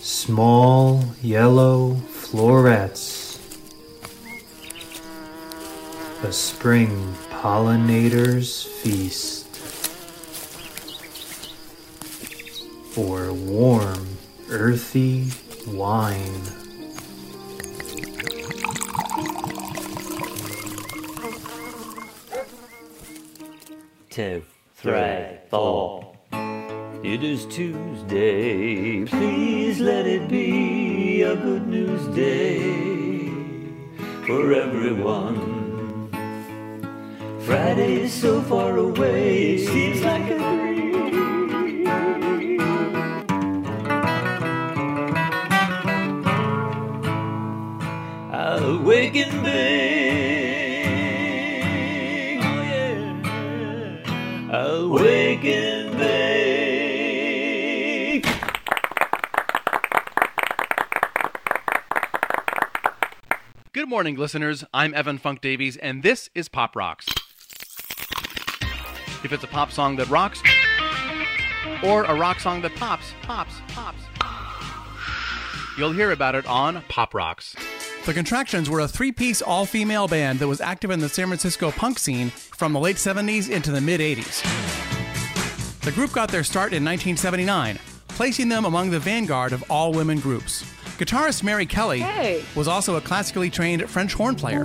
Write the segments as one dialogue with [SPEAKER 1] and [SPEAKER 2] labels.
[SPEAKER 1] Small yellow florets. A spring pollinator's feast. Or warm, earthy wine.
[SPEAKER 2] two, three, four. It is Tuesday, please let it be a good news day for everyone. Friday is so far away, it seems like a
[SPEAKER 3] morning, listeners. I'm Evan Funk Davies, and this is Pop Rocks. If it's a pop song that rocks, or a rock song that pops, pops, pops, you'll hear about it on Pop Rocks. The Contractions were a three piece all female band that was active in the San Francisco punk scene from the late 70s into the mid 80s. The group got their start in 1979, placing them among the vanguard of all women groups. Guitarist Mary Kelly
[SPEAKER 4] Hey.
[SPEAKER 3] was also a classically trained French horn player.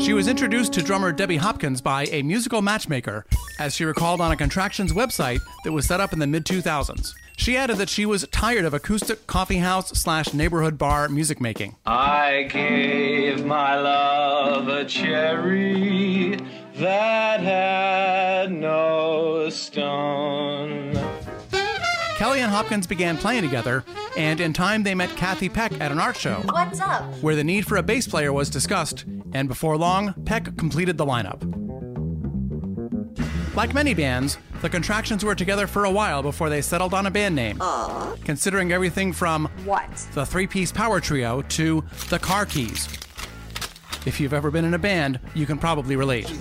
[SPEAKER 3] She was introduced to drummer Debbie Hopkins by a musical matchmaker, as she recalled on a Contractions website that was set up in the mid 2000s. She added that she was tired of acoustic coffee house slash neighborhood bar music making.
[SPEAKER 5] I gave my love a cherry that had no stone.
[SPEAKER 3] Kelly and Hopkins began playing together, and in time they met Kathy Peck at an art show.
[SPEAKER 4] What's up?
[SPEAKER 3] where the need for a bass player was discussed, and before long, Peck completed the lineup. Like many bands, the Contractions were together for a while before they settled on a band name. Considering everything from
[SPEAKER 4] What?
[SPEAKER 3] the three piece power trio to the Car Keys. If you've ever been in a band, you can probably relate.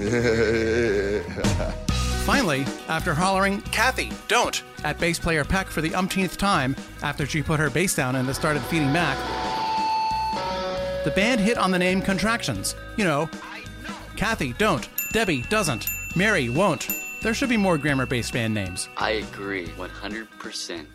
[SPEAKER 3] Finally, after hollering, Kathy, don't, at bass player Peck for the umpteenth time after she put her bass down and started feeding back, the band hit on the name Contractions. You know, Kathy, don't. Debbie, doesn't. Mary, won't. There should be more grammar based band names.
[SPEAKER 6] I agree 100%.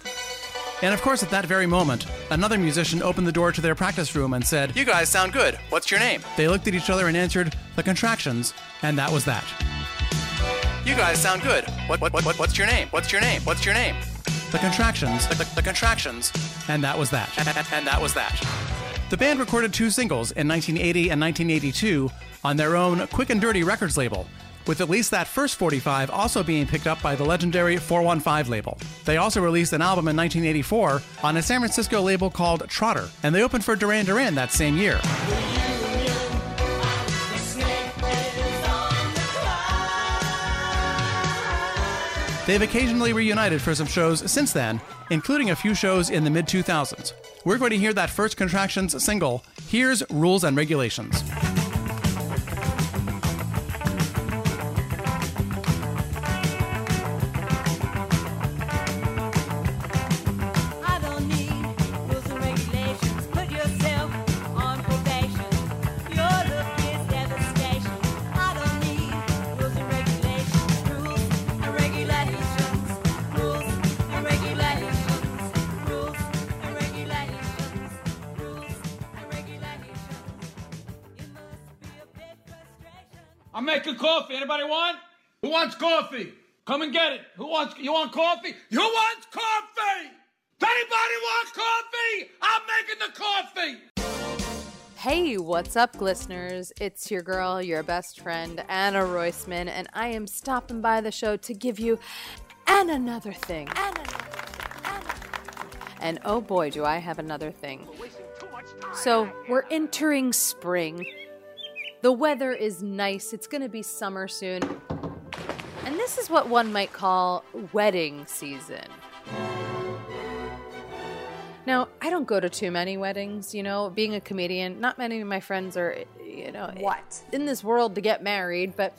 [SPEAKER 3] And of course, at that very moment, another musician opened the door to their practice room and said, You guys sound good. What's your name? They looked at each other and answered, The Contractions, and that was that. You guys sound good. What, what, what, what, what's your name? What's your name? What's your name? The Contractions, the, the, the Contractions, and that was that. And, and- and that was that. The band recorded two singles in 1980 and 1982 on their own Quick and Dirty Records label, with at least that first 45 also being picked up by the legendary 415 label. They also released an album in 1984 on a San Francisco label called Trotter, and they opened for Duran Duran that same year. They've occasionally reunited for some shows since then, including a few shows in the mid 2000s. We're going to hear that first Contractions single, Here's Rules and Regulations.
[SPEAKER 4] Coffee? Come and get it. Who wants? You want coffee? Who wants coffee? Does anybody want coffee? I'm making the coffee.
[SPEAKER 7] Hey, what's up, listeners? It's your girl, your best friend, Anna Roisman, and I am stopping by the show to give you and another thing. And another thing. And, another thing. and oh boy, do I have another thing. So, we're entering spring. The weather is nice. It's going to be summer soon. And this is what one might call wedding season. Now, I don't go to too many weddings, you know, being a comedian, not many of my friends are, you know,
[SPEAKER 8] What?
[SPEAKER 7] in this world to get married, but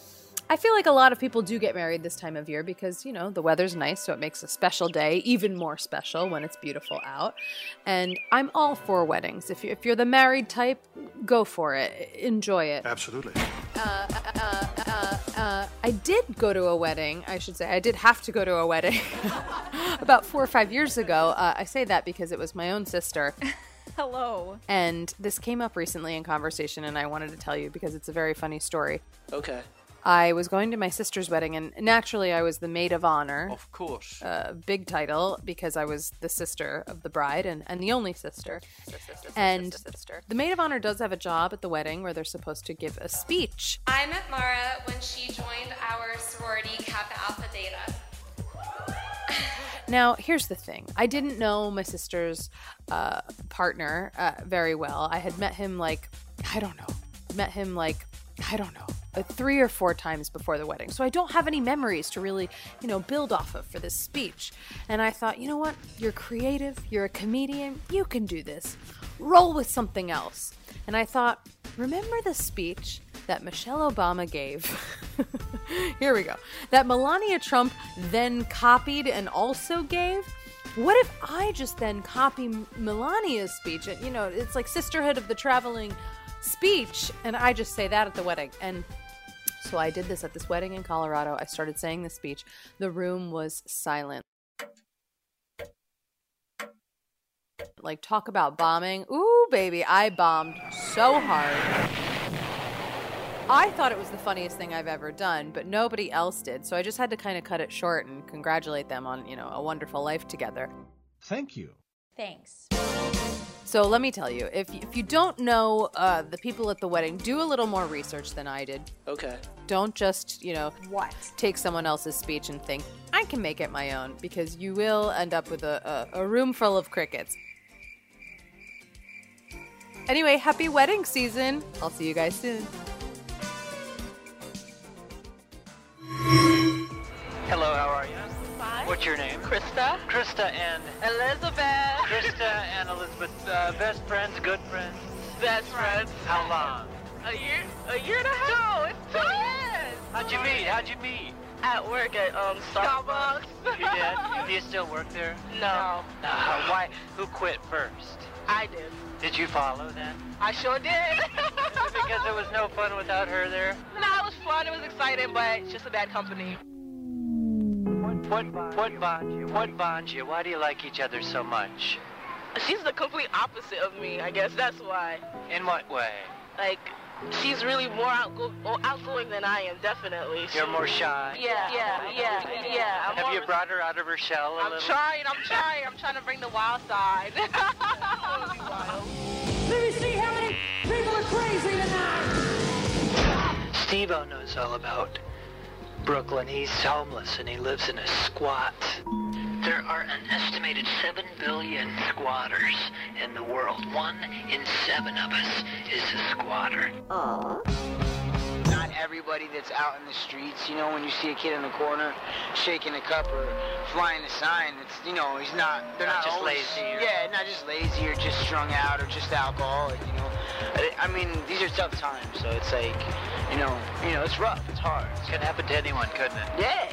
[SPEAKER 7] I feel like a lot of people do get married this time of year because, you know, the weather's nice, so it makes a special day even more special when it's beautiful out. And I'm all for weddings. If, you, if you're the married type, go for it. Enjoy it.
[SPEAKER 9] Absolutely.
[SPEAKER 7] Uh, I did go to a wedding, I should say. I did have to go to a wedding about four or five years ago. Uh, I say that because it was my own sister.
[SPEAKER 8] Hello.
[SPEAKER 7] And this came up recently in conversation, and I wanted to tell you because it's a very funny story.
[SPEAKER 10] Okay.
[SPEAKER 7] I was going to my sister's wedding, and naturally, I was the maid of honor.
[SPEAKER 10] Of course.
[SPEAKER 7] Uh, big title because I was the sister of the bride and, and the only sister. And the maid of honor does have a job at the wedding where they're supposed to give a speech.
[SPEAKER 11] I met Mara when she joined our sorority Kappa Alpha Theta.
[SPEAKER 7] Now, here's the thing I didn't know my sister's uh, partner uh, very well. I had met him like, I don't know, met him like, I don't know, Uh, three or four times before the wedding. So I don't have any memories to really, you know, build off of for this speech. And I thought, you know what? You're creative, you're a comedian, you can do this. Roll with something else. And I thought, remember the speech that Michelle Obama gave? Here we go. That Melania Trump then copied and also gave? What if I just then copy Melania's speech? And, you know, it's like Sisterhood of the Traveling speech, and I just say that at the wedding. And so I did this at this wedding in Colorado. I started saying the speech. The room was silent. Like, talk about bombing. Ooh, baby, I bombed so hard. I thought it was the funniest thing I've ever done, but nobody else did. So I just had to kind of cut it short and congratulate them on, you know, a wonderful life together.
[SPEAKER 9] Thank you.
[SPEAKER 8] Thanks.
[SPEAKER 7] So let me tell you, if if you don't know uh, the people at the wedding, do a little more research than I did.
[SPEAKER 10] Okay.
[SPEAKER 7] Don't just, you know,
[SPEAKER 8] What?
[SPEAKER 7] take someone else's speech and think I can make it my own because you will end up with a, a, a room full of crickets. Anyway, happy wedding season. I'll see you guys soon.
[SPEAKER 10] Hello, how are you? What's your name?
[SPEAKER 11] Krista.
[SPEAKER 10] Krista and
[SPEAKER 11] Elizabeth.
[SPEAKER 10] Krista and Elizabeth, uh, best friends, good friends.
[SPEAKER 11] Best friends.
[SPEAKER 10] How long?
[SPEAKER 11] A year? A year and a half? No, it's two years.
[SPEAKER 10] How'd you meet? How'd you meet?
[SPEAKER 11] At work at um Starbucks.
[SPEAKER 10] You did? Do you still work there?
[SPEAKER 11] No.
[SPEAKER 10] Uh, why? Who quit first?
[SPEAKER 11] I did.
[SPEAKER 10] Did you follow then?
[SPEAKER 11] I sure did.
[SPEAKER 10] because it was no fun without her there.
[SPEAKER 11] no, it was fun. It was exciting, but it's just a bad company.
[SPEAKER 10] What, what, what bonds you? What bonds you? Why do you like each other so much?
[SPEAKER 11] She's the complete opposite of me. I guess that's why.
[SPEAKER 10] In what way?
[SPEAKER 11] Like, she's really more outgo- oh, outgoing than I am. Definitely.
[SPEAKER 10] You're
[SPEAKER 11] She-
[SPEAKER 10] more shy.
[SPEAKER 11] Yeah, yeah, yeah, yeah. I'm
[SPEAKER 10] Have
[SPEAKER 11] more
[SPEAKER 10] you brought her out of her shell a
[SPEAKER 11] I'm
[SPEAKER 10] little?
[SPEAKER 11] trying, I'm trying, I'm trying to bring the wild side.
[SPEAKER 12] Let me see how many people are crazy tonight.
[SPEAKER 10] Steve-O knows all about Brooklyn. He's homeless and he lives in a squat. There are an estimated 7 billion squatters in the world. One in seven of us is a squatter.
[SPEAKER 13] Not everybody that's out in the streets, you know, when you see a kid in the corner shaking a cup or flying a sign, it's, you know, he's not, they're
[SPEAKER 10] Not
[SPEAKER 13] not,
[SPEAKER 10] just
[SPEAKER 13] always-
[SPEAKER 10] lazy or-
[SPEAKER 13] Yeah, not just lazy or just strung out or just alcoholic, you know. I- I mean, these are tough times, so it's like, you know, you know, it's rough, it's hard.
[SPEAKER 10] It could happen to anyone, couldn't it?
[SPEAKER 13] Yeah,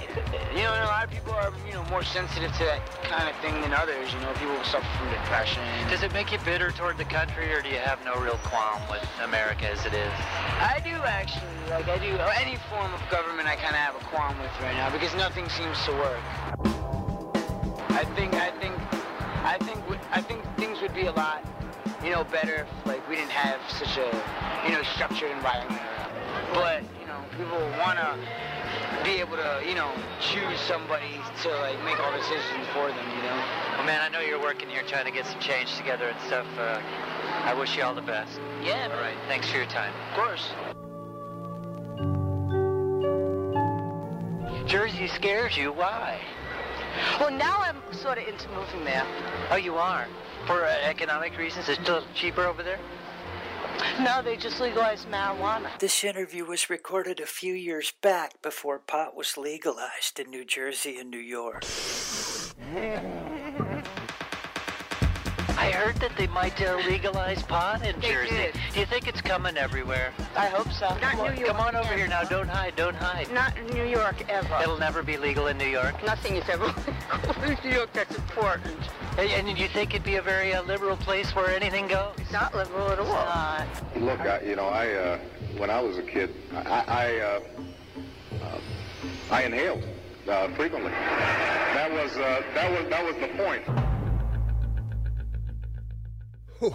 [SPEAKER 13] you know, a lot of people are, you know, more sensitive to that kind of thing than others. You know, people suffer from depression.
[SPEAKER 10] Does it make you bitter toward the country, or do you have no real qualm with America as it is?
[SPEAKER 13] I do actually, like I do. Any form of government, I kind of have a qualm with right now because nothing seems to work. I think, I think, I think, I think things would be a lot, you know, better if like we didn't have such a, you know, structured environment. But you know, people want to be able to, you know, choose somebody to like make all the decisions for them, you know.
[SPEAKER 9] Well, man, I know you're working here trying to get some change together and stuff. Uh, I wish you all the best.
[SPEAKER 13] Yeah.
[SPEAKER 9] All right. Thanks for your time.
[SPEAKER 13] Of course.
[SPEAKER 9] Jersey scares you. Why?
[SPEAKER 14] Well, now I'm sort of into moving there.
[SPEAKER 9] Oh, you are? For uh, economic reasons? It's still cheaper over there?
[SPEAKER 14] No, they just legalized marijuana.
[SPEAKER 15] This interview was recorded a few years back before pot was legalized in New Jersey and New York.
[SPEAKER 9] I heard that they might uh, legalize pot in
[SPEAKER 14] They
[SPEAKER 9] Jersey.
[SPEAKER 14] did.
[SPEAKER 9] Do you think it's coming everywhere?
[SPEAKER 14] I hope so. Not
[SPEAKER 9] Come on,
[SPEAKER 14] New York.
[SPEAKER 9] come on over here now. Don't hide. Don't hide.
[SPEAKER 14] Not New York ever.
[SPEAKER 9] It'll never be legal in New York.
[SPEAKER 14] Nothing is ever in New York that's important.
[SPEAKER 9] And, and you think it'd be a very uh, liberal place where anything goes?
[SPEAKER 14] It's not liberal at all.
[SPEAKER 16] Look, I, you know, I uh, when I was a kid, I I, uh, uh, I inhaled uh, frequently. That was uh, that was that was the point.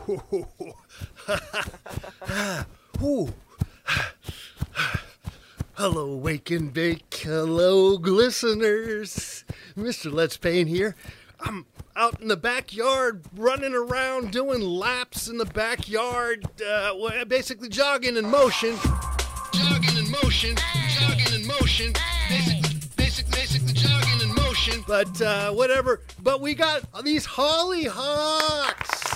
[SPEAKER 17] Hello, Wake and Bake. Hello, listeners. Mr. Let's Paint here. I'm out in the backyard running around doing laps in the backyard, uh, basically jogging in motion. Jogging in motion, jogging in motion. Basically, basic, basically jogging in motion. But uh, whatever. But we got these hollyhocks.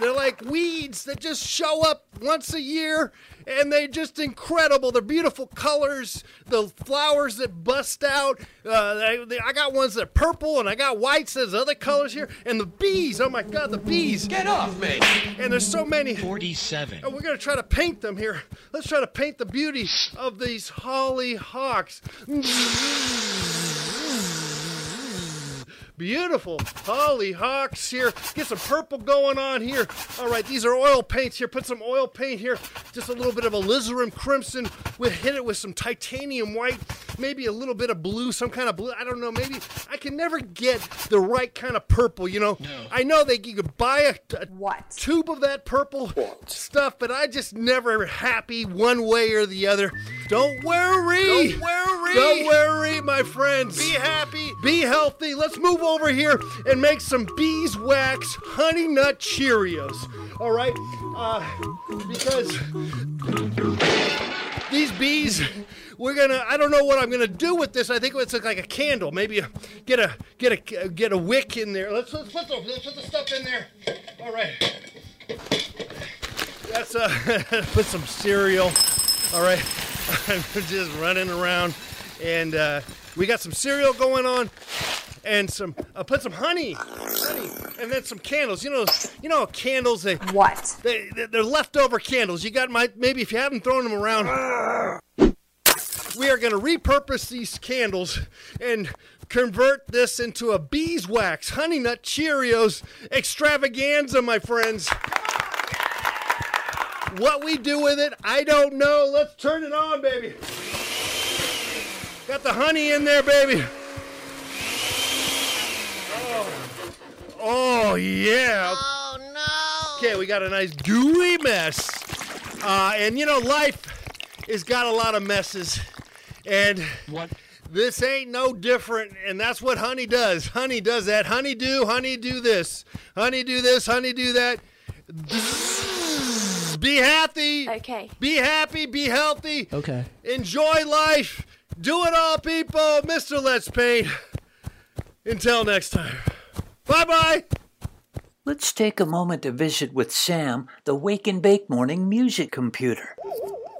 [SPEAKER 17] They're like weeds that just show up once a year and they're just incredible. They're beautiful colors, the flowers that bust out. Uh, they, they- I got ones that are purple and I got whites. There's other colors here. And the bees, oh my God, the bees. Get off me. And there's so many. 47. Oh, we're going to try to paint them here. Let's try to paint the beauty of these hollyhocks. Beautiful hollyhocks here. Get some purple going on here. All right, these are oil paints here. Put some oil paint here. Just a little bit of alizarin crimson. We hit it with some titanium white. Maybe a little bit of blue, some kind of blue. I don't know. Maybe I can never get the right kind of purple. You know. I know that you could buy a, a what tube of that purple stuff, but I just never happy one way or the other. Don't worry. Don't worry. Don't worry, my friends. Be happy. Be healthy. Let's move over here and make some beeswax honey nut Cheerios. All right? Uh, because these bees, we're gonna. I don't know what I'm gonna do with this. I think it's like a candle. Maybe a, get a get a get a wick in there. Let's let's put the let's put the stuff in there. All right. That's uh, put some cereal. All right, I'm just running around, and uh, we got some cereal going on, and some uh, put some honey, honey, and then some candles. You know, you know candles. They what? They they- they're leftover candles. You got my maybe if you haven't thrown them around. We are going to repurpose these candles and convert this into a beeswax honey nut Cheerios extravaganza, my friends. What we do with it, I don't know. Let's turn it on, baby. Got the honey in there, baby. Oh, oh yeah. Oh no. Okay, we got a nice gooey mess. Uh, and you know, life has got a lot of messes. And what? This ain't no different, and that's what honey does. Honey does that. Honey do, honey do this. Honey do this, honey do that. Be happy.
[SPEAKER 18] Okay.
[SPEAKER 17] Be happy, be healthy.
[SPEAKER 18] Okay.
[SPEAKER 17] Enjoy life. Do it all, people. Mr. Let's Paint. Until next time. Bye bye.
[SPEAKER 15] Let's take a moment to visit with Sam, the Wake and Bake Morning Music Computer.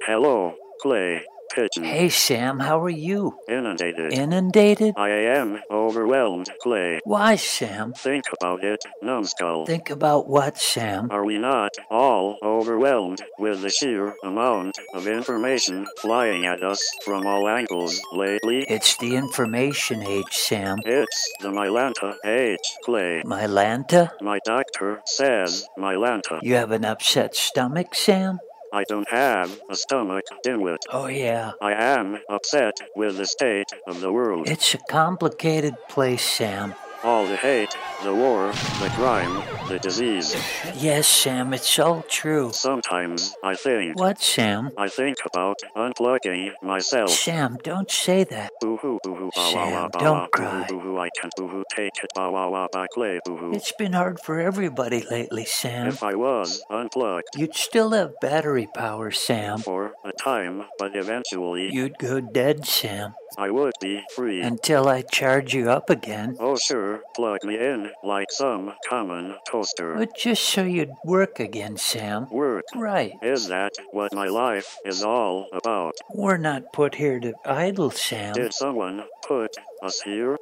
[SPEAKER 19] Hello, Clay.
[SPEAKER 15] Hey, Sam, how are you?
[SPEAKER 19] Inundated.
[SPEAKER 15] Inundated?
[SPEAKER 19] I am overwhelmed, Clay.
[SPEAKER 15] Why, Sam?
[SPEAKER 19] Think about it, numbskull.
[SPEAKER 15] Think about what, Sam?
[SPEAKER 19] Are we not all overwhelmed with the sheer amount of information flying at us from all angles lately?
[SPEAKER 15] It's the information age, Sam.
[SPEAKER 19] It's the Mylanta age, Clay.
[SPEAKER 15] Mylanta?
[SPEAKER 19] My doctor says Mylanta.
[SPEAKER 15] You have an upset stomach, Sam?
[SPEAKER 19] I don't have a stomach, dimwit.
[SPEAKER 15] Oh, yeah.
[SPEAKER 19] I am upset with the state of the world.
[SPEAKER 15] It's a complicated place, Sam.
[SPEAKER 19] All the hate, the war, the crime, the disease.
[SPEAKER 15] Yes, Sam, it's all true.
[SPEAKER 19] Sometimes I think.
[SPEAKER 15] What, Sam?
[SPEAKER 19] I think about unplugging myself.
[SPEAKER 15] Sam, don't say that.
[SPEAKER 19] Boo hoo boo hoo ba ah, wa ah, wa
[SPEAKER 15] Sam,
[SPEAKER 19] ah,
[SPEAKER 15] don't cry.
[SPEAKER 19] boo hoo I can boo hoo take it ba wa wa ba clay boo hoo.
[SPEAKER 15] It's been hard for everybody lately, Sam.
[SPEAKER 19] If I was unplugged
[SPEAKER 15] You'd still have battery power, Sam.
[SPEAKER 19] for a time, but eventually
[SPEAKER 15] You'd go dead, Sam.
[SPEAKER 19] I would be free.
[SPEAKER 15] Until I charge you up again.
[SPEAKER 19] Oh sure, plug me in like some common toaster.
[SPEAKER 15] But just so you'd work again, Sam.
[SPEAKER 19] Work.
[SPEAKER 15] Right.
[SPEAKER 19] Is that what my life is all about?
[SPEAKER 15] We're not put here to idle, Sam.
[SPEAKER 19] Did someone put us here?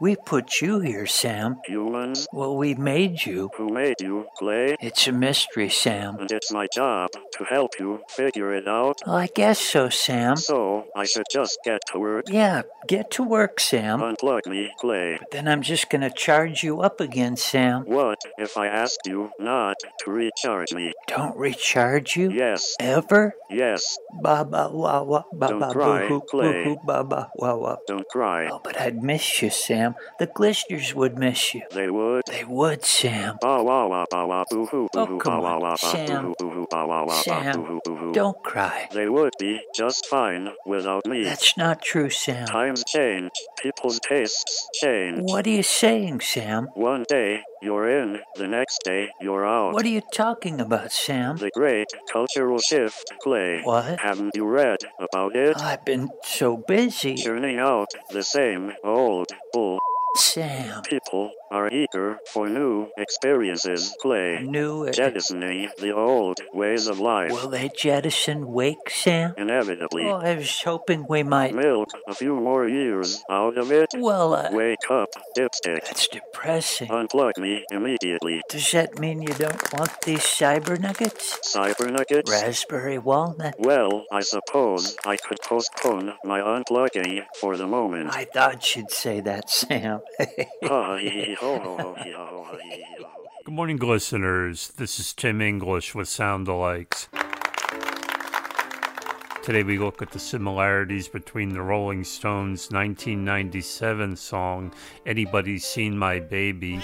[SPEAKER 15] We put you here, Sam.
[SPEAKER 19] Humans?
[SPEAKER 15] Well, we made you.
[SPEAKER 19] Who made you, Clay?
[SPEAKER 15] It's a mystery, Sam.
[SPEAKER 19] And it's my job to help you figure it out.
[SPEAKER 15] Well, I guess so, Sam.
[SPEAKER 19] So I should just get to work.
[SPEAKER 15] Yeah, get to work, Sam.
[SPEAKER 19] Unplug me, Clay.
[SPEAKER 15] But then I'm just gonna charge you up again, Sam.
[SPEAKER 19] What if I asked you not to recharge me?
[SPEAKER 15] Don't recharge you?
[SPEAKER 19] Yes.
[SPEAKER 15] Ever?
[SPEAKER 19] Yes.
[SPEAKER 15] Ba ba wa wa ba
[SPEAKER 19] Don't
[SPEAKER 15] ba
[SPEAKER 19] cry,
[SPEAKER 15] boo hoo
[SPEAKER 19] Clay.
[SPEAKER 15] boo hoo ba ba wa wa.
[SPEAKER 19] Don't cry.
[SPEAKER 15] Oh, but I'd miss you, Sam. The Glisters would miss you.
[SPEAKER 19] They would.
[SPEAKER 15] They would, Sam.
[SPEAKER 19] Ba wa wa ba wa boo hoo boo
[SPEAKER 15] Oh, come on,
[SPEAKER 19] wa ba boo
[SPEAKER 15] Sam.
[SPEAKER 19] hoo boo hoo ba wa wa ba
[SPEAKER 15] Sam,
[SPEAKER 19] boo hoo boo hoo.
[SPEAKER 15] Don't cry.
[SPEAKER 19] They would be just fine without me.
[SPEAKER 15] That's not true, Sam.
[SPEAKER 19] Times change. People's tastes change.
[SPEAKER 15] What are you saying, Sam?
[SPEAKER 19] One day you're in, the next day you're out.
[SPEAKER 15] What are you talking about, Sam?
[SPEAKER 19] The great cultural shift, play.
[SPEAKER 15] What?
[SPEAKER 19] Haven't you read about it?
[SPEAKER 15] I've been so busy.
[SPEAKER 19] Churning out the same old bull.
[SPEAKER 15] Sam.
[SPEAKER 19] People are eager for new experiences, Clay.
[SPEAKER 15] New.
[SPEAKER 19] Jettisoning the old ways of life.
[SPEAKER 15] Will they jettison Wake, Sam?
[SPEAKER 19] Inevitably.
[SPEAKER 15] Oh, I was hoping we might.
[SPEAKER 19] Milk a few more years out of it.
[SPEAKER 15] Well, uh,
[SPEAKER 19] Wake up, dipstick.
[SPEAKER 15] that's depressing.
[SPEAKER 19] Unplug me immediately.
[SPEAKER 15] Does that mean you don't want these cyber nuggets?
[SPEAKER 19] Cyber nuggets?
[SPEAKER 15] Raspberry walnut?
[SPEAKER 19] Well, I suppose I could postpone my unplugging for the moment.
[SPEAKER 15] I thought you'd say that, Sam.
[SPEAKER 18] Good morning, listeners. This is Tim English with Sound Alikes. Today we look at the similarities between the Rolling Stones' 1997 song Anybody Seen My Baby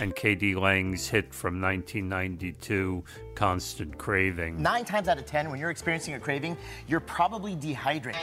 [SPEAKER 18] and K.D. Lang's hit from 1992 Constant Craving.
[SPEAKER 20] Nine times out of ten, when you're experiencing a craving, you're probably dehydrated.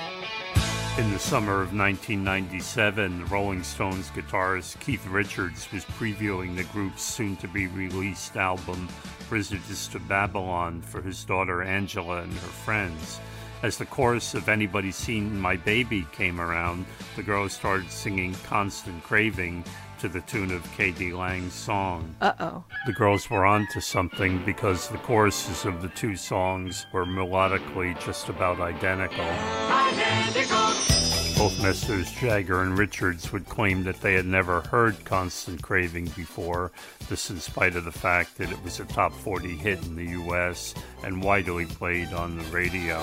[SPEAKER 18] In the summer of 1997, the Rolling Stones guitarist Keith Richards was previewing the group's soon to be released album, Visitors to Babylon, for his daughter Angela and her friends. As the chorus of Anybody Seen My Baby came around, the girls started singing Constant Craving to the tune of K.D. Lang's song.
[SPEAKER 7] Uh oh.
[SPEAKER 18] The girls were onto something because the choruses of the two songs were melodically just about identical. Both Messrs. Jagger and Richards would claim that they had never heard Constant Craving before, this in spite of the fact that it was a top 40 hit in the US and widely played on the radio.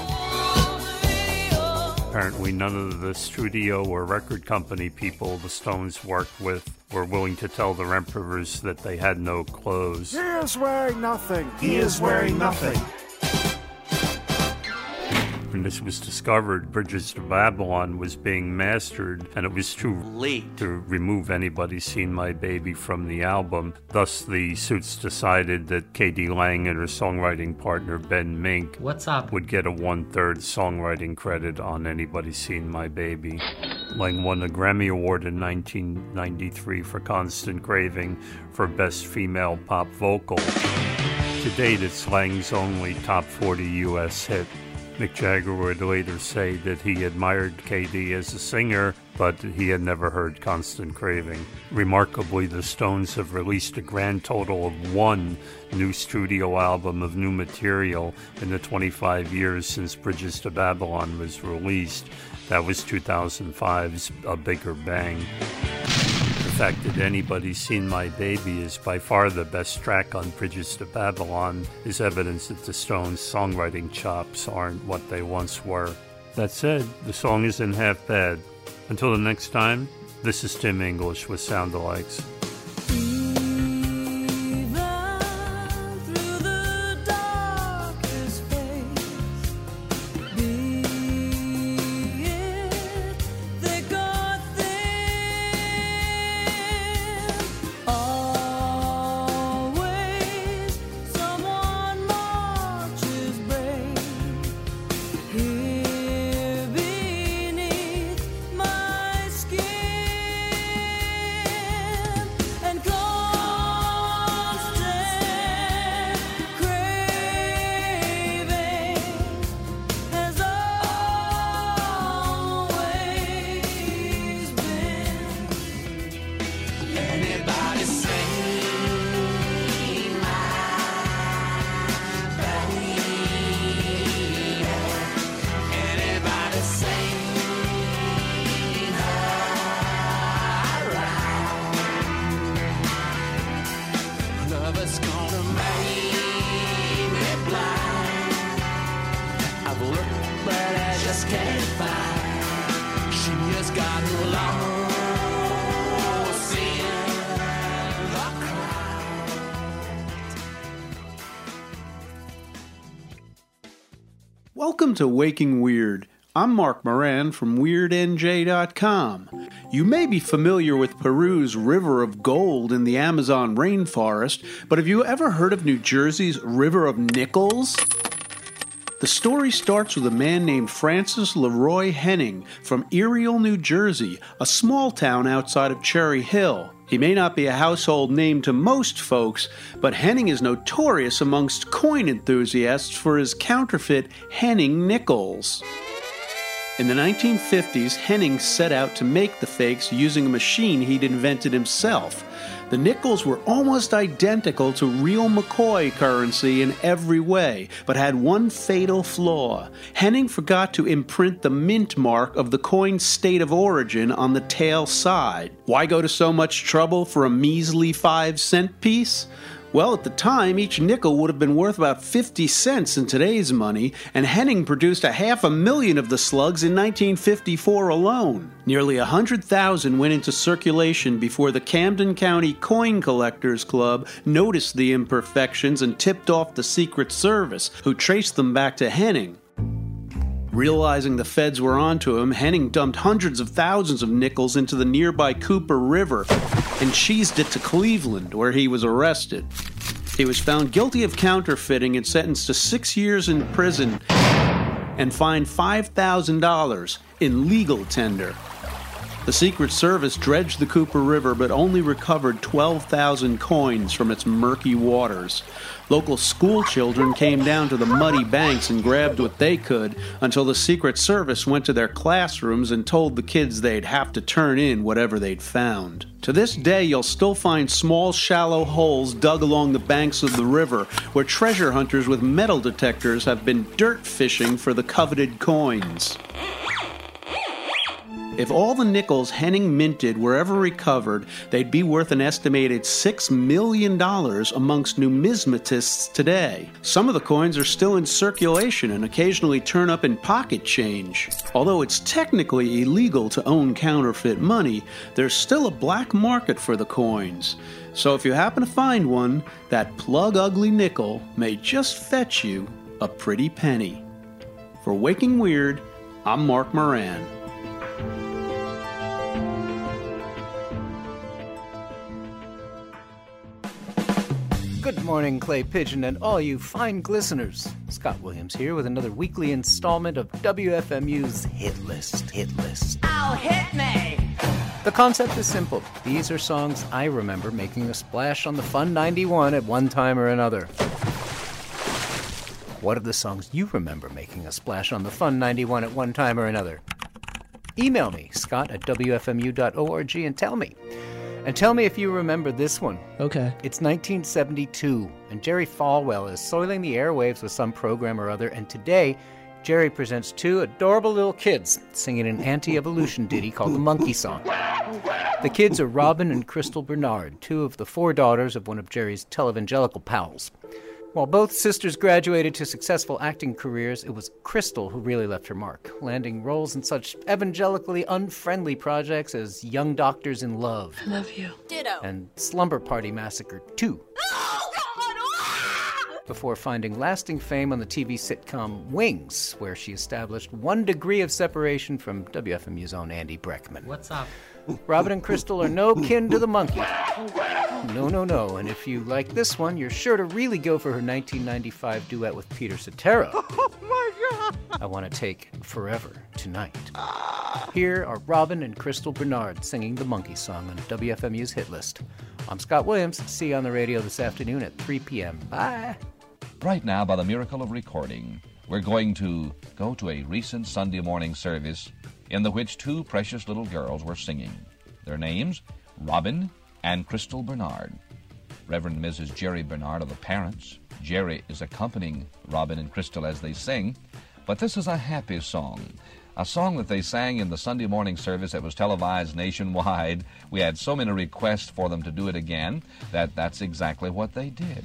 [SPEAKER 18] Apparently, none of the studio or record company people the Stones worked with were willing to tell the Emperors that they had no clothes.
[SPEAKER 21] He is wearing nothing. He is wearing nothing.
[SPEAKER 18] When this was discovered, Bridges to Babylon was being mastered, and it was too late to remove Anybody Seen My Baby from the album. Thus, the Suits decided that K.D. Lang and her songwriting partner Ben Mink
[SPEAKER 22] What's up?
[SPEAKER 18] would get a one third songwriting credit on Anybody Seen My Baby. Lang won a Grammy Award in 1993 for Constant Craving for Best Female Pop Vocal. To date, it's Lang's only top 40 US hit. Mick Jagger would later say that he admired KD as a singer, but he had never heard Constant Craving. Remarkably, the Stones have released a grand total of one new studio album of new material in the 25 years since Bridges to Babylon was released. That was 2005's A Bigger Bang. Fact that anybody's seen My Baby is by far the best track on Bridges to Babylon is evidence that the Stones' songwriting chops aren't what they once were. That said, the song isn't half bad. Until the next time, this is Tim English with Sound Alikes.
[SPEAKER 23] Welcome to Waking Weird. I'm Mark Moran from WeirdNJ.com. You may be familiar with Peru's River of Gold in the Amazon rainforest, but have you ever heard of New Jersey's River of Nickels? The story starts with a man named Francis Leroy Henning from Erial, New Jersey, a small town outside of Cherry Hill. He may not be a household name to most folks, but Henning is notorious amongst coin enthusiasts for his counterfeit Henning nickels. In the 1950s, Henning set out to make the fakes using a machine he'd invented himself. The nickels were almost identical to real McCoy currency in every way, but had one fatal flaw. Henning forgot to imprint the mint mark of the coin's state of origin on the tail side. Why go to so much trouble for a measly 5 cent piece? Well, at the time, each nickel would have been worth about 50 cents in today's money, and Henning produced a half a million of the slugs in 1954 alone. Nearly 100,000 went into circulation before the Camden County Coin Collectors Club noticed the imperfections and tipped off the Secret Service, who traced them back to Henning. Realizing the feds were onto him, Henning dumped hundreds of thousands of nickels into the nearby Cooper River and cheesed it to Cleveland, where he was arrested. He was found guilty of counterfeiting and sentenced to six years in prison and fined $5,000 in legal tender. The Secret Service dredged the Cooper River but only recovered 12,000 coins from its murky waters. Local school children came down to the muddy banks and grabbed what they could until the Secret Service went to their classrooms and told the kids they'd have to turn in whatever they'd found. To this day, you'll still find small, shallow holes dug along the banks of the river where treasure hunters with metal detectors have been dirt fishing for the coveted coins. If all the nickels Henning minted were ever recovered, they'd be worth an estimated $6 million amongst numismatists today. Some of the coins are still in circulation and occasionally turn up in pocket change. Although it's technically illegal to own counterfeit money, there's still a black market for the coins. So if you happen to find one, that plug ugly nickel may just fetch you a pretty penny. For Waking Weird, I'm Mark Moran.
[SPEAKER 24] Good morning, Clay Pigeon, and all you fine glisteners. Scott Williams here with another weekly installment of WFMU's Hit List. Hit List.
[SPEAKER 12] Oh, hit me!
[SPEAKER 24] The concept is simple. These are songs I remember making a splash on the Fun 91 at one time or another. What are the songs you remember making a splash on the Fun 91 at one time or another? Email me, scott at wfmu.org, and tell me. And tell me if you remember this one.
[SPEAKER 23] Okay.
[SPEAKER 24] It's 1972, and Jerry Falwell is soiling the airwaves with some program or other, and today, Jerry presents two adorable little kids singing an anti evolution ditty called the Monkey Song. The kids are Robin and Crystal Bernard, two of the four daughters of one of Jerry's televangelical pals. While both sisters graduated to successful acting careers, it was Crystal who really left her mark, landing roles in such evangelically unfriendly projects as Young Doctors in Love
[SPEAKER 12] I love you. Ditto.
[SPEAKER 24] and Slumber Party Massacre 2. Ah! Before finding lasting fame on the TV sitcom Wings, where she established one degree of separation from WFMU's own Andy Breckman.
[SPEAKER 22] What's up?
[SPEAKER 24] Robin and Crystal are no kin to the monkey. No, no, no. And if you like this one, you're sure to really go for her 1995 duet with Peter Cetera.
[SPEAKER 12] Oh my god!
[SPEAKER 24] I want to take forever tonight. Here are Robin and Crystal Bernard singing the monkey song on WFMU's hit list. I'm Scott Williams. See you on the radio this afternoon at 3 p.m. Bye.
[SPEAKER 25] Right now, by the miracle of recording, we're going to go to a recent Sunday morning service in the which two precious little girls were singing. Their names, Robin and Crystal Bernard. Reverend Mrs. Jerry Bernard are the parents. Jerry is accompanying Robin and Crystal as they sing, but this is a happy song. A song that they sang in the Sunday morning service that was televised nationwide. We had so many requests for them to do it again that that's exactly what they did.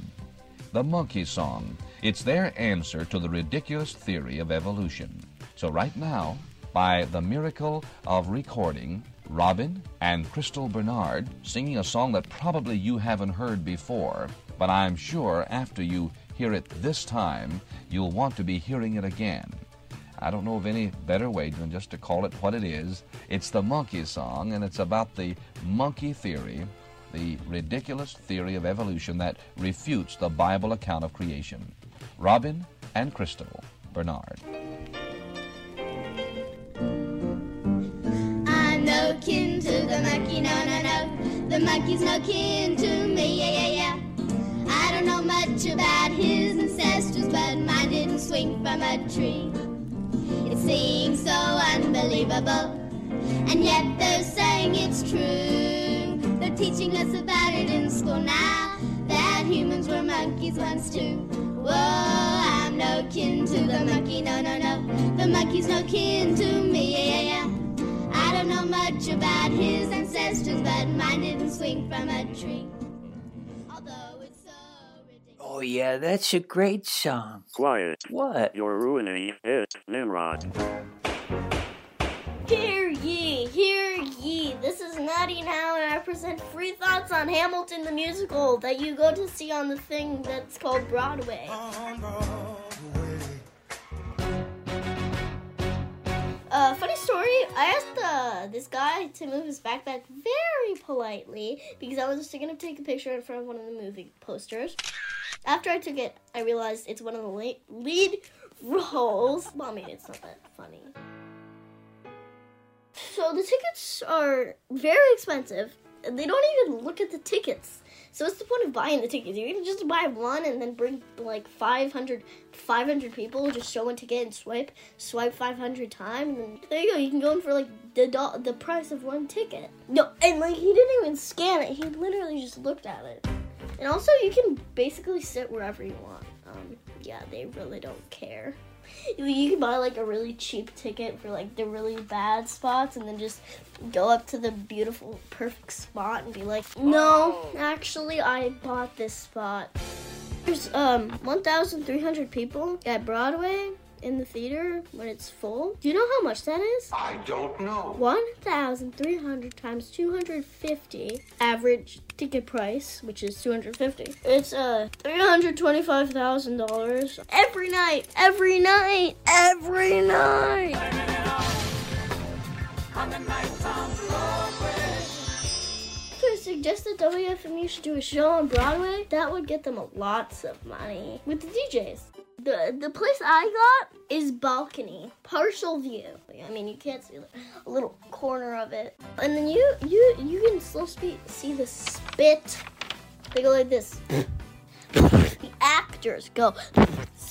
[SPEAKER 25] the monkey song. It's their answer to the ridiculous theory of evolution. So, right now, by the miracle of recording, Robin and Crystal Bernard singing a song that probably you haven't heard before, but I'm sure after you hear it this time, you'll want to be hearing it again. I don't know of any better way than just to call it what it is. It's the monkey song, and it's about the monkey theory, the ridiculous theory of evolution that refutes the Bible account of creation. Robin and Crystal Bernard.
[SPEAKER 26] Kin to the monkey, no, no, no. The monkey's no kin to me, yeah, yeah, yeah. I don't know much about his ancestors, but mine didn't swing from a tree. It seems so unbelievable, and yet they're saying it's true. They're teaching us about it in school now, that humans were monkeys once too. Whoa, I'm no kin to the monkey, no, no, no. The monkey's no kin to me, yeah, yeah, yeah. I don't know much about his ancestors, but mine didn't swing from a tree. So
[SPEAKER 15] Oh, yeah, that's a great song.
[SPEAKER 19] Quiet.
[SPEAKER 15] What?
[SPEAKER 19] You're ruining it, Nimrod.
[SPEAKER 27] Hear ye, hear ye. This is Natty now, and I present free thoughts on Hamilton the musical that you go to see on the thing that's called Broadway. Uh, funny story. I asked uh, this guy to move his backpack very politely because I was just gonna take a picture in front of one of the movie posters. After I took it, I realized it's one of the lead roles. Well, I mean, it's not that funny. So the tickets are very expensive. and They don't even look at the tickets. So what's the point of buying the tickets? You can just buy one and then bring like 500, 500 people, just show one ticket and swipe, swipe 500 times, and there you go. You can go in for like the do- the price of one ticket. No, and like he didn't even scan it. He literally just looked at it. And also, you can basically sit wherever you want. Um, yeah, they really don't care. You can buy like a really cheap ticket for like the really bad spots and then just go up to the beautiful, perfect spot and be like, no, actually, I bought this spot. There's um 1,300 people at Broadway in the theater when it's full. Do you know how much that is?
[SPEAKER 28] I don't know.
[SPEAKER 27] 1,300 times 250 average ticket price, which is 250. It's uh $325,000 every night, every night, every night. I suggest that WFMU should do a show on Broadway. That would get them lots of money with the DJs. The the place I got is balcony, partial view. I mean, you can't see a little corner of it, and then you you you can still spe- see the spit. They go like this. the actors go.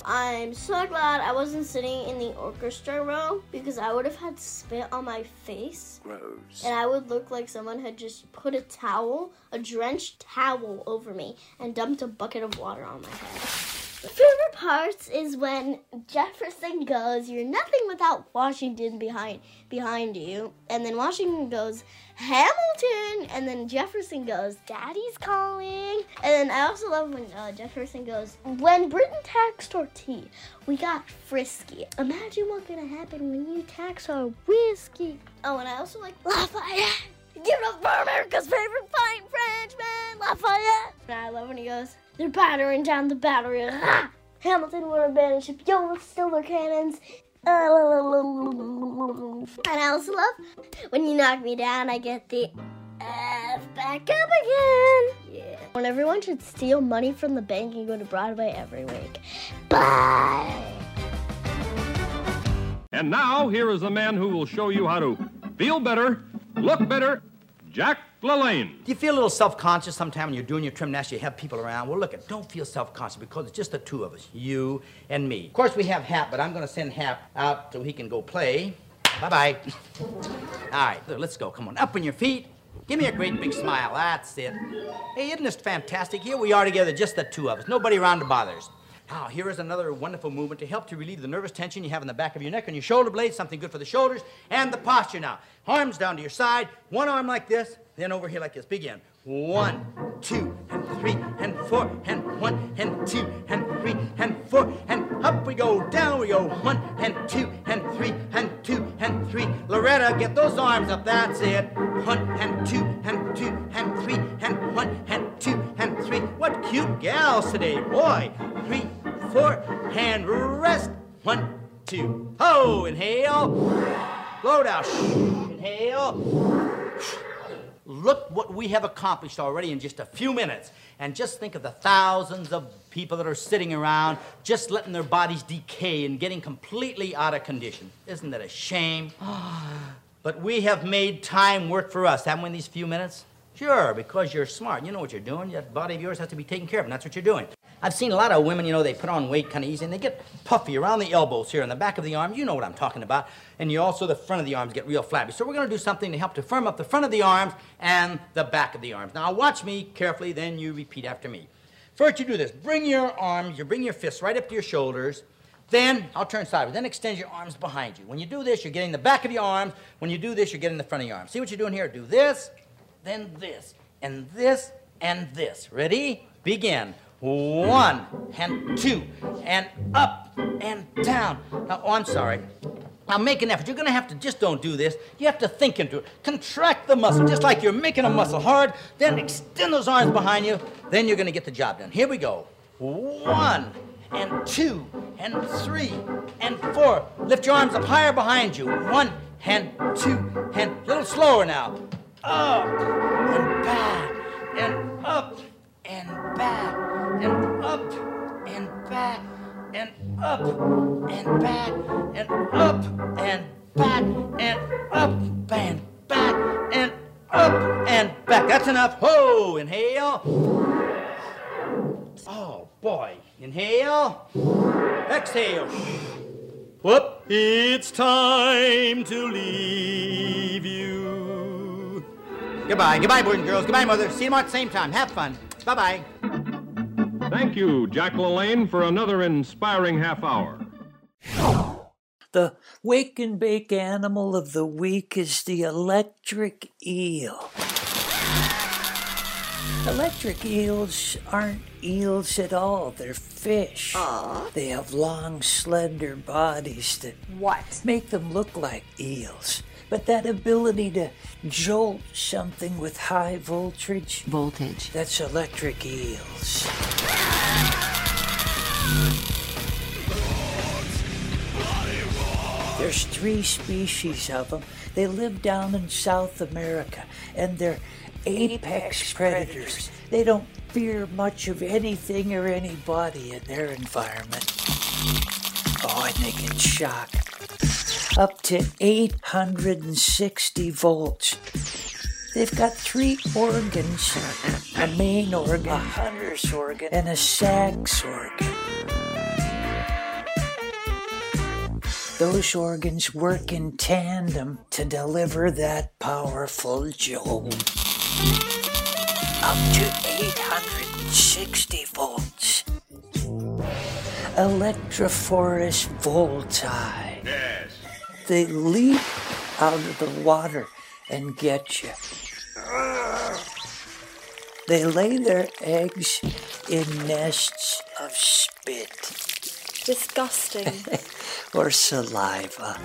[SPEAKER 27] I'm so glad I wasn't sitting in the orchestra row because I would have had spit on my face.
[SPEAKER 28] Gross.
[SPEAKER 27] And I would look like someone had just put a towel, a drenched towel over me and dumped a bucket of water on my head. Favorite parts is when Jefferson goes, "You're nothing without Washington behind behind you," and then Washington goes, "Hamilton," and then Jefferson goes, "Daddy's calling," and then I also love when uh, Jefferson goes, "When Britain taxed our tea, we got frisky. Imagine what's gonna happen when you tax our whiskey." Oh, and I also like Lafayette. Give it up for America's favorite fine Frenchman, Lafayette. And I love when he goes, they're battering down the battery. Ha! Hamilton would abandon ship. Yo, let's steal their cannons. And I also love when you knock me down, I get the F back up again. Yeah. When everyone should steal money from the bank and go to Broadway every week. Bye.
[SPEAKER 22] And now, here is a man who will show you how to feel better, look better, Jack LaLanne.
[SPEAKER 29] Do you feel a little self-conscious sometime when you're doing your trim nest, you have people around? Well, look, don't feel self-conscious because it's just the two of us, you and me. Of course, we have Hap, but I'm going to send Hap out so he can go play. Bye-bye. All right, let's go. Come on, up on your feet. Give me a great big smile. That's it. Hey, isn't this fantastic? Here we are together, just the two of us. Nobody around to bother us. Now, here is another wonderful movement to help to relieve the nervous tension you have in the back of your neck and your shoulder blades, something good for the shoulders, and the posture now. Arms down to your side, one arm like this, then over here like this. Begin. One, two, and three, and four, and one, and two, and three, and four, and up we go, down we go. One, and two, and three, and two, and three. Loretta, get those arms up, that's it. One, and two, and two, and three, and one, and two, and three. What cute gals today, boy. Three, four, and rest. One, two, ho, inhale. Blow down, inhale. Look what we have accomplished already in just a few minutes. And just think of the thousands of people that are sitting around just letting their bodies decay and getting completely out of condition. Isn't that a shame? but we have made time work for us, haven't we, in these few minutes? Sure, because you're smart. You know what you're doing. That body of yours has to be taken care of, and that's what you're doing. I've seen a lot of women, you know, they put on weight kind of easy, and they get puffy around the elbows here, and the back of the arms. You know what I'm talking about. And you also, the front of the arms get real flabby. So we're going to do something to help to firm up the front of the arms and the back of the arms. Now, watch me carefully, then you repeat after me. First, you do this. Bring your arms, you bring your fists right up to your shoulders. Then, I'll turn sideways. Then extend your arms behind you. When you do this, you're getting the back of your arms. When you do this, you're getting the front of your arms. See what you're doing here? Do this, then this, and this, and this. Ready? Begin. One, and two, and up, and down. Now, oh, I'm sorry. Now, make an effort. You're to have to just don't do this. You have to think into it. Contract the muscle, just like you're making a muscle hard. Then extend those arms behind you. Then you're to get the job done. Here we go. One, and two, and three, and four. Lift your arms up higher behind you. One, and two, and a little slower now. Up, and back, and up, and back, and up, and back, and up, and back, and up, and back, and up, and back, and up, and back. That's enough. Ho! Inhale. Oh, boy. Inhale. Exhale. Whoop. It's time to leave you. Goodbye. Goodbye, boys and girls. Goodbye, mother. See you tomorrow at the same time. Have fun. Bye bye.
[SPEAKER 22] Thank you, Jack LaLanne, for another inspiring half hour.
[SPEAKER 15] The wake and bake animal of the week is the electric eel. Electric eels aren't eels at all, they're fish. They have long, slender bodies that
[SPEAKER 7] what?
[SPEAKER 15] make them look like eels. But that ability to jolt something with high voltage
[SPEAKER 30] Voltage.
[SPEAKER 15] that's electric eels. There's three species of them. They live down in South America, and they're apex predators. They don't fear much of anything or anybody in their environment. Oh, and they can shock up to 860 volts. They've got three organs a main organ, a hunter's organ, and a Sachs organ. Those organs work in tandem to deliver that powerful jolt. Up to 860 volts. Electrophorus voltai.
[SPEAKER 16] Yes.
[SPEAKER 15] They leap out of the water and get you. They lay their eggs in nests of spit
[SPEAKER 27] Disgusting.
[SPEAKER 15] or saliva.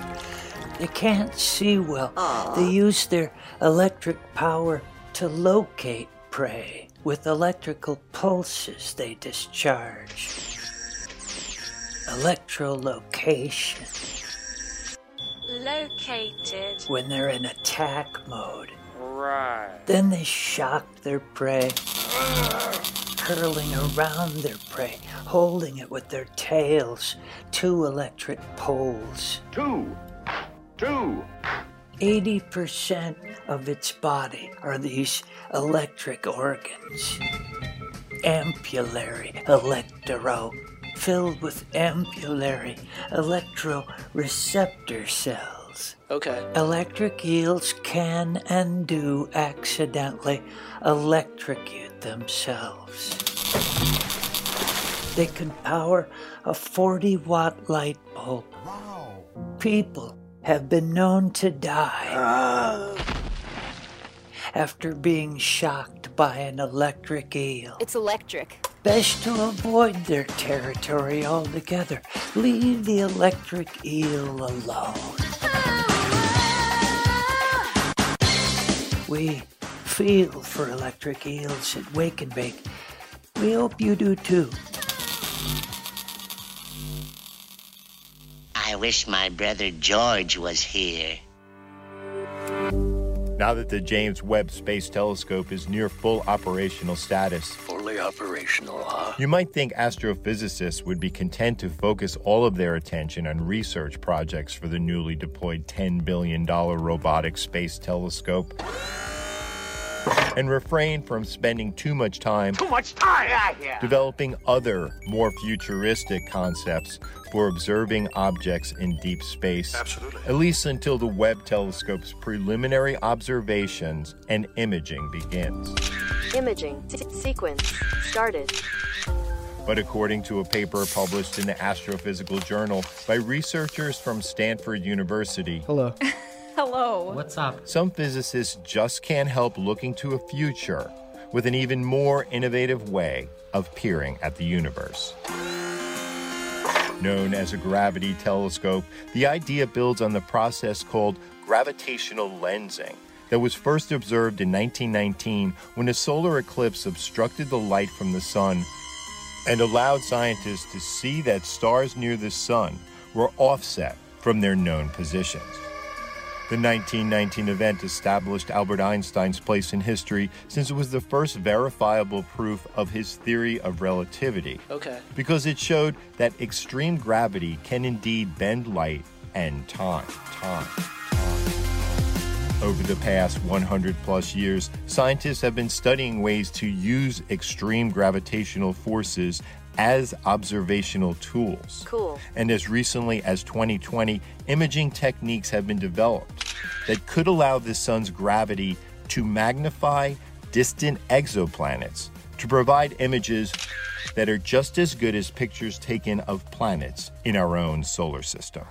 [SPEAKER 15] They can't see well. They use their electric power to locate prey with electrical pulses they discharge. Electrolocation
[SPEAKER 12] Located.
[SPEAKER 15] when they're in attack mode.
[SPEAKER 12] Right.
[SPEAKER 15] Then they shock their prey, curling around their prey, holding it with their tails, two electric poles.
[SPEAKER 16] Two. Two.
[SPEAKER 15] 80% of its body are these electric organs. Ampullary electro, filled with ampullary electroreceptor cells.
[SPEAKER 28] Okay.
[SPEAKER 15] Electric eels can and do accidentally electrocute themselves. They can power a 40 watt light bulb. Wow. People have been known to die after being shocked by an electric eel.
[SPEAKER 30] It's electric.
[SPEAKER 15] Best to avoid their territory altogether. Leave the electric eel alone. We feel for electric eels at Wake and Bake. We hope you do too.
[SPEAKER 28] I wish my brother George was here.
[SPEAKER 31] Now that the James Webb Space Telescope is near full operational status,
[SPEAKER 32] Fully operational, huh?
[SPEAKER 31] you might think astrophysicists would be content to focus all of their attention on research projects for the newly deployed $10 billion robotic space telescope and refrain from spending too much time
[SPEAKER 32] Too much time!
[SPEAKER 31] developing other, more futuristic concepts for observing objects in deep space.
[SPEAKER 32] Absolutely.
[SPEAKER 31] At least until the Webb telescope's preliminary observations and imaging begins.
[SPEAKER 30] Imaging se- sequence started.
[SPEAKER 31] But according to a paper published in the Astrophysical Journal by researchers from Stanford University,
[SPEAKER 33] Hello.
[SPEAKER 30] Hello.
[SPEAKER 31] What's up? Some physicists just can't help looking to a future with an even more innovative way of peering at the universe. Known as a gravity telescope, the idea builds on the process called gravitational lensing that was first observed in 1919 when a solar eclipse obstructed the light from the sun and allowed scientists to see that stars near the sun were offset from their known positions. The 1919 event established Albert Einstein's place in history since it was the first verifiable proof of his theory of relativity.
[SPEAKER 15] Okay.
[SPEAKER 31] Because it showed that extreme gravity can indeed bend light and time, time, time. Over the past 100 plus years, scientists have been studying ways to use extreme gravitational forces as observational tools.
[SPEAKER 30] Cool.
[SPEAKER 31] And as recently as 2020, imaging techniques have been developed that could allow the sun's gravity to magnify distant exoplanets to provide images that are just as good as pictures taken of planets in our own solar system.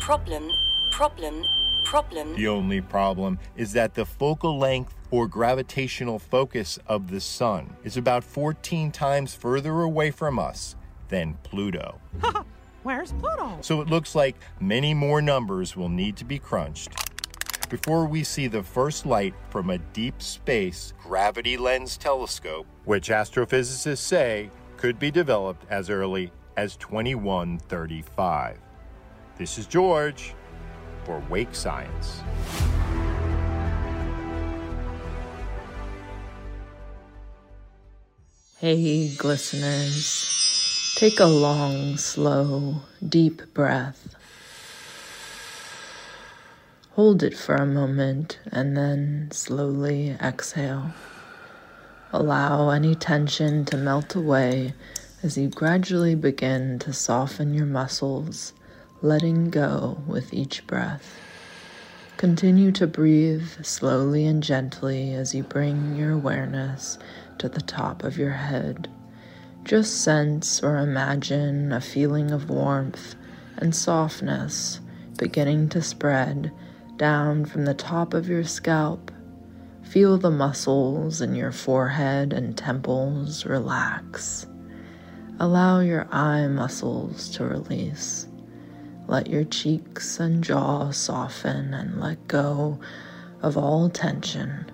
[SPEAKER 30] Problem, problem, problem.
[SPEAKER 31] The only problem is that the focal length or gravitational focus of the sun is about 14 times further away from us than Pluto.
[SPEAKER 34] Where's Pluto?
[SPEAKER 31] So it looks like many more numbers will need to be crunched before we see the first light from a deep space gravity lens telescope, which astrophysicists say could be developed as early as 2135. This is George for Wake Science.
[SPEAKER 35] Hey, glisteners. Take a long, slow, deep breath. Hold it for a moment and then slowly exhale. Allow any tension to melt away as you gradually begin to soften your muscles, letting go with each breath. Continue to breathe slowly and gently as you bring your awareness to the top of your head. Just sense or imagine a feeling of warmth and softness beginning to spread down from the top of your scalp. Feel the muscles in your forehead and temples relax. Allow your eye muscles to release. Let your cheeks and jaw soften and let go of all tension.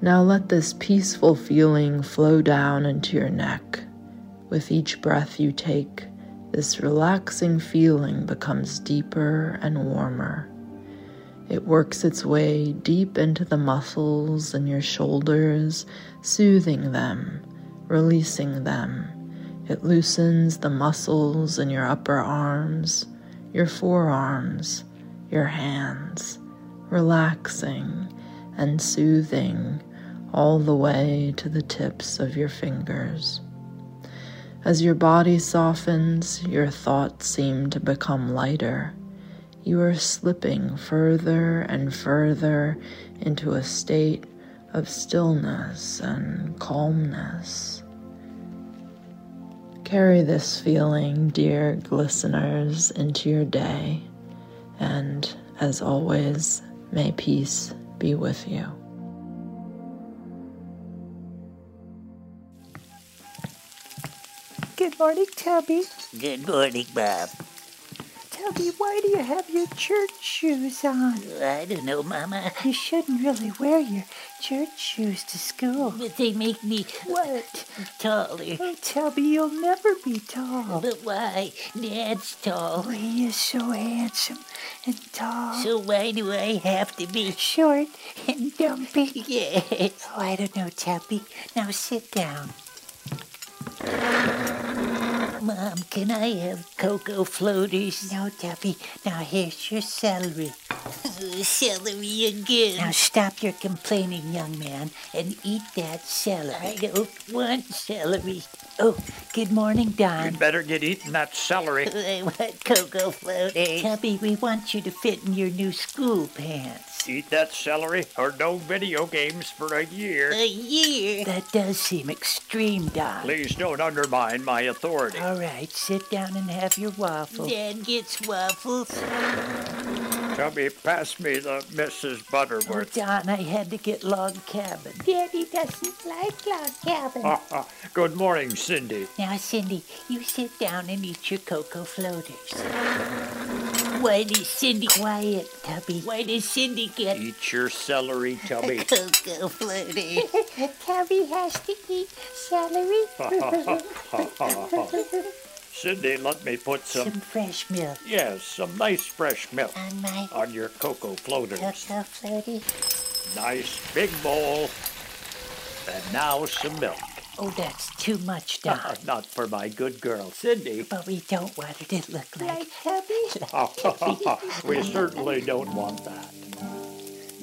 [SPEAKER 35] Now let this peaceful feeling flow down into your neck. With each breath you take, this relaxing feeling becomes deeper and warmer. It works its way deep into the muscles in your shoulders, soothing them, releasing them. It loosens the muscles in your upper arms, your forearms, your hands, relaxing and soothing all the way to the tips of your fingers. As your body softens, your thoughts seem to become lighter. You are slipping further and further into a state of stillness and calmness. Carry this feeling, dear listeners, into your day, and as always, may peace be with you.
[SPEAKER 15] Good morning, Tubby.
[SPEAKER 28] Good morning, Bob.
[SPEAKER 15] Tubby, why do you have your church shoes on?
[SPEAKER 28] I don't know, Mama.
[SPEAKER 15] You shouldn't really wear your church shoes to school.
[SPEAKER 28] But they make me
[SPEAKER 15] What?
[SPEAKER 28] taller.
[SPEAKER 15] Oh, Tubby, you'll never be tall.
[SPEAKER 28] But why? Dad's tall.
[SPEAKER 15] He is so handsome and tall.
[SPEAKER 28] So why do I have to be
[SPEAKER 15] short and dumpy.
[SPEAKER 28] Yes.
[SPEAKER 15] Oh, I don't know, Tubby. Now sit down.
[SPEAKER 28] Mom, can I have cocoa floaters?
[SPEAKER 15] No, Tubby. Now here's your celery.
[SPEAKER 28] Celery uh, again.
[SPEAKER 15] Now stop your complaining, young man, and eat that celery.
[SPEAKER 28] I don't want celery.
[SPEAKER 15] Oh, good morning, Don.
[SPEAKER 36] You'd better get eating that celery.
[SPEAKER 28] I want cocoa floaters.
[SPEAKER 15] Tubby, we want you to fit in your new school pants.
[SPEAKER 36] Eat that celery or no video games for a year.
[SPEAKER 28] A year.
[SPEAKER 15] That does seem extreme, Don.
[SPEAKER 36] Please don't undermine my authority.
[SPEAKER 15] All right, sit down and have your waffle.
[SPEAKER 28] Dad gets waffles.
[SPEAKER 36] Tubby, pass me the Mrs.
[SPEAKER 15] Oh,
[SPEAKER 36] Butterworth.
[SPEAKER 15] Don, I had to get log cabin.
[SPEAKER 27] Daddy doesn't like log cabin.
[SPEAKER 36] Good morning, Cindy.
[SPEAKER 15] Now, Cindy, you sit down and eat your cocoa floaters.
[SPEAKER 28] Why does Cindy
[SPEAKER 15] Quiet, Tubby.
[SPEAKER 28] Why does Cindy get
[SPEAKER 36] Eat your celery, Tubby.
[SPEAKER 28] cocoa floaters?
[SPEAKER 27] Tubby has to eat celery.
[SPEAKER 36] Cindy, let me put some,
[SPEAKER 15] Some fresh milk
[SPEAKER 36] yes, some nice fresh milk
[SPEAKER 27] On my
[SPEAKER 36] on your cocoa floaters.
[SPEAKER 27] cocoa floaty.
[SPEAKER 36] Nice big bowl. And now some milk.
[SPEAKER 15] Oh, that's too much, Don.
[SPEAKER 36] Not for my good girl, Cindy.
[SPEAKER 15] but we don't want it to look like.
[SPEAKER 36] we certainly don't want that.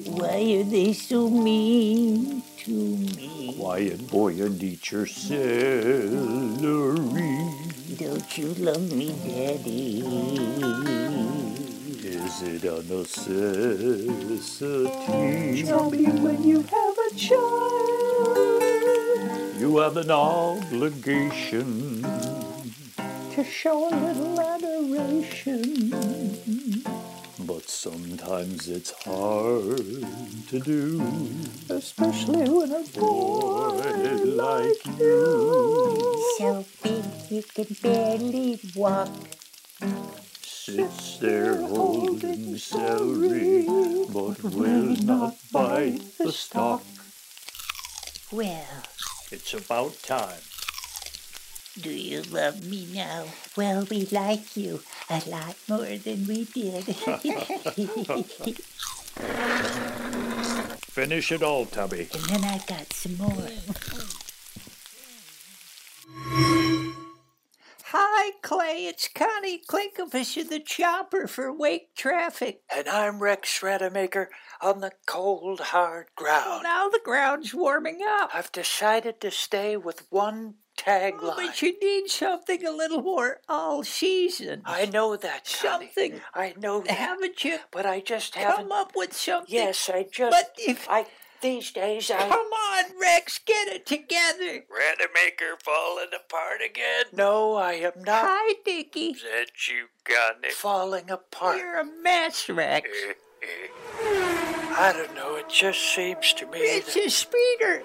[SPEAKER 28] Why are they so mean to me?
[SPEAKER 36] Quiet boy and eat your celery.
[SPEAKER 28] Don't you love me, Daddy?
[SPEAKER 36] Is it a necessity?
[SPEAKER 15] Tell me when you have a child
[SPEAKER 36] You have an obligation.
[SPEAKER 15] to show a little adoration.
[SPEAKER 36] But sometimes it's hard to do.
[SPEAKER 15] Especially when a
[SPEAKER 36] Boy like you
[SPEAKER 15] so big you can barely walk.
[SPEAKER 36] sits there holding celery, but will not bite the stalk.
[SPEAKER 15] Well,
[SPEAKER 36] It's about time.
[SPEAKER 28] Do you love me now?
[SPEAKER 15] well, we like you a lot more than we did.
[SPEAKER 36] Finish it all, Tubby.
[SPEAKER 15] and then I got some more. Hi, Clay. It's Connie Klinkovish of the Chopper for Wake Traffic.
[SPEAKER 33] And I'm Rex Rademacher on the cold, hard ground.
[SPEAKER 15] Now the ground's warming up.
[SPEAKER 33] I've decided to stay with one tagline.
[SPEAKER 15] Oh, But you need something a little more all season.
[SPEAKER 33] I know that, Connie.
[SPEAKER 15] Something.
[SPEAKER 33] I know that.
[SPEAKER 15] Haven't you
[SPEAKER 33] But I just haven't.
[SPEAKER 15] come up with something?
[SPEAKER 33] Yes, I just.
[SPEAKER 15] But if
[SPEAKER 33] I these days I.
[SPEAKER 15] come on, Rex, get it together.
[SPEAKER 33] Rademacher falling apart again? No, I am not.
[SPEAKER 15] Hi, Dickie.
[SPEAKER 33] That you got it. Falling apart.
[SPEAKER 15] You're a mess, Rex.
[SPEAKER 33] I don't know. It just seems to me.
[SPEAKER 15] It's
[SPEAKER 33] that-
[SPEAKER 15] a speeder.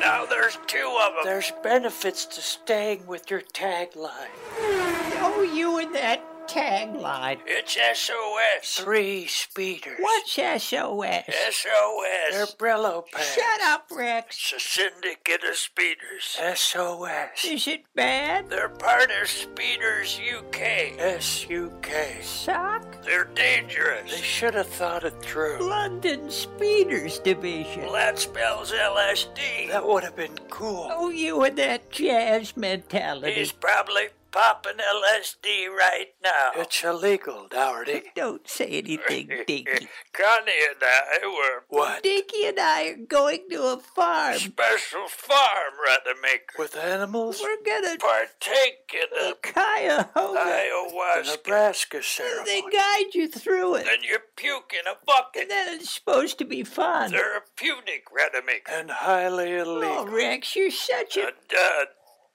[SPEAKER 33] Now there's two of them. There's benefits to staying with your tagline.
[SPEAKER 15] Oh, you and that tagline.
[SPEAKER 33] It's SOS. Three speeders.
[SPEAKER 15] What's SOS?
[SPEAKER 33] SOS. They're Brillo pants.
[SPEAKER 15] Shut up, Rex.
[SPEAKER 33] It's a syndicate of speeders. SOS.
[SPEAKER 15] Is it bad?
[SPEAKER 33] They're part of Speeders UK. S-U-K.
[SPEAKER 15] Sock?
[SPEAKER 33] They're dangerous. They should have thought it through.
[SPEAKER 15] London Speeders Division.
[SPEAKER 33] Well, that spells LSD. That would have been cool.
[SPEAKER 15] Oh, you and that jazz mentality.
[SPEAKER 33] He's probably popping LSD right now. It's illegal, Dougherty.
[SPEAKER 15] Don't say anything, Dickie.
[SPEAKER 33] Connie and I were. What?
[SPEAKER 15] Dickie and I are going to a farm.
[SPEAKER 33] Special farm, Rademacher. With animals?
[SPEAKER 15] We're gonna
[SPEAKER 33] Partake in a.
[SPEAKER 15] Cuyahoga.
[SPEAKER 33] ayahuasca. Nebraska ceremony.
[SPEAKER 15] They guide you through it.
[SPEAKER 33] Then you puke in a bucket.
[SPEAKER 15] And then it's supposed to be fun.
[SPEAKER 33] Therapeutic, Rademacher. And highly oh, illegal.
[SPEAKER 15] Oh, Rex, you're such a
[SPEAKER 33] A dud.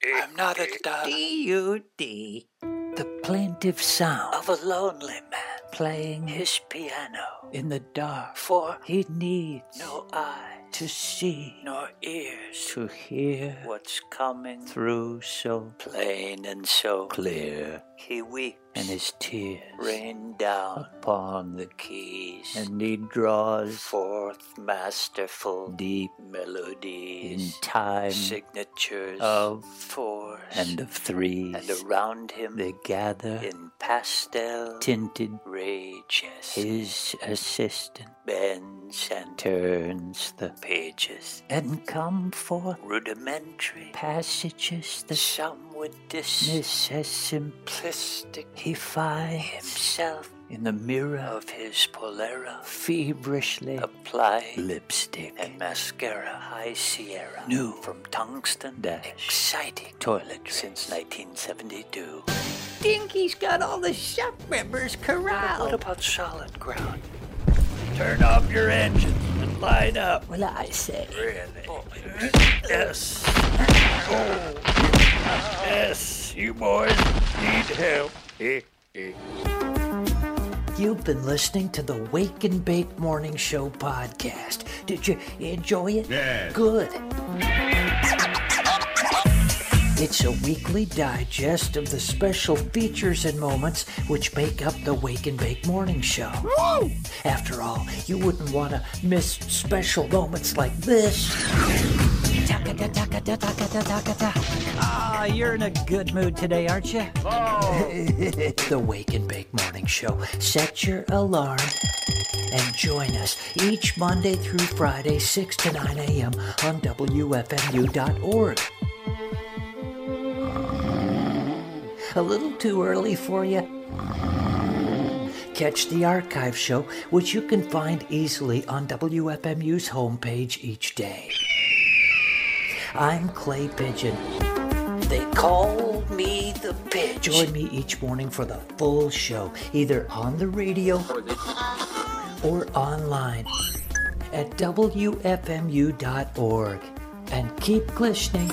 [SPEAKER 33] I'm not a dud.
[SPEAKER 15] D-U-D.
[SPEAKER 33] The plaintive sound of a lonely man
[SPEAKER 15] playing his piano in the dark, for he needs no eye to see, nor ears to hear what's coming through so plain and so clear. He weeps, and his tears rain down upon the keys, and he draws forth masterful, deep melodies in time signatures of fours and of threes, and around him they gather in pastel tinted rage as his assistant bends and turns the pages, and come forth rudimentary passages that some would dismiss as simplistic. He finds himself in the mirror of his Polera, feverishly apply lipstick and mascara, high Sierra, new from tungsten, that exciting toiletry since 1972.
[SPEAKER 28] Dinky's got all the shop members corralled.
[SPEAKER 15] What about solid ground? Turn off your engine and line up.
[SPEAKER 28] Well, I say.
[SPEAKER 15] Really? Yes. Oh. Yes, you boys need help. You've been listening to the Wake and Bake Morning Show podcast. Did you enjoy it?
[SPEAKER 22] Yes.
[SPEAKER 15] Good. It's a weekly digest of the special features and moments which make up the Wake and Bake Morning Show. After all, you wouldn't want to miss special moments like this.
[SPEAKER 28] Ah, you're in a good mood today, aren't you? Oh.
[SPEAKER 15] the Wake and Bake Morning Show. Set your alarm and join us each Monday through Friday, 6 to 9 a.m. on WFMU.org. A little too early for you? Catch the archive show, which you can find easily on WFMU's homepage each day. I'm Clay Pigeon. They call me the Pitch. Join me each morning for the full show, either on the radio or online at WFMU.org. And keep listening.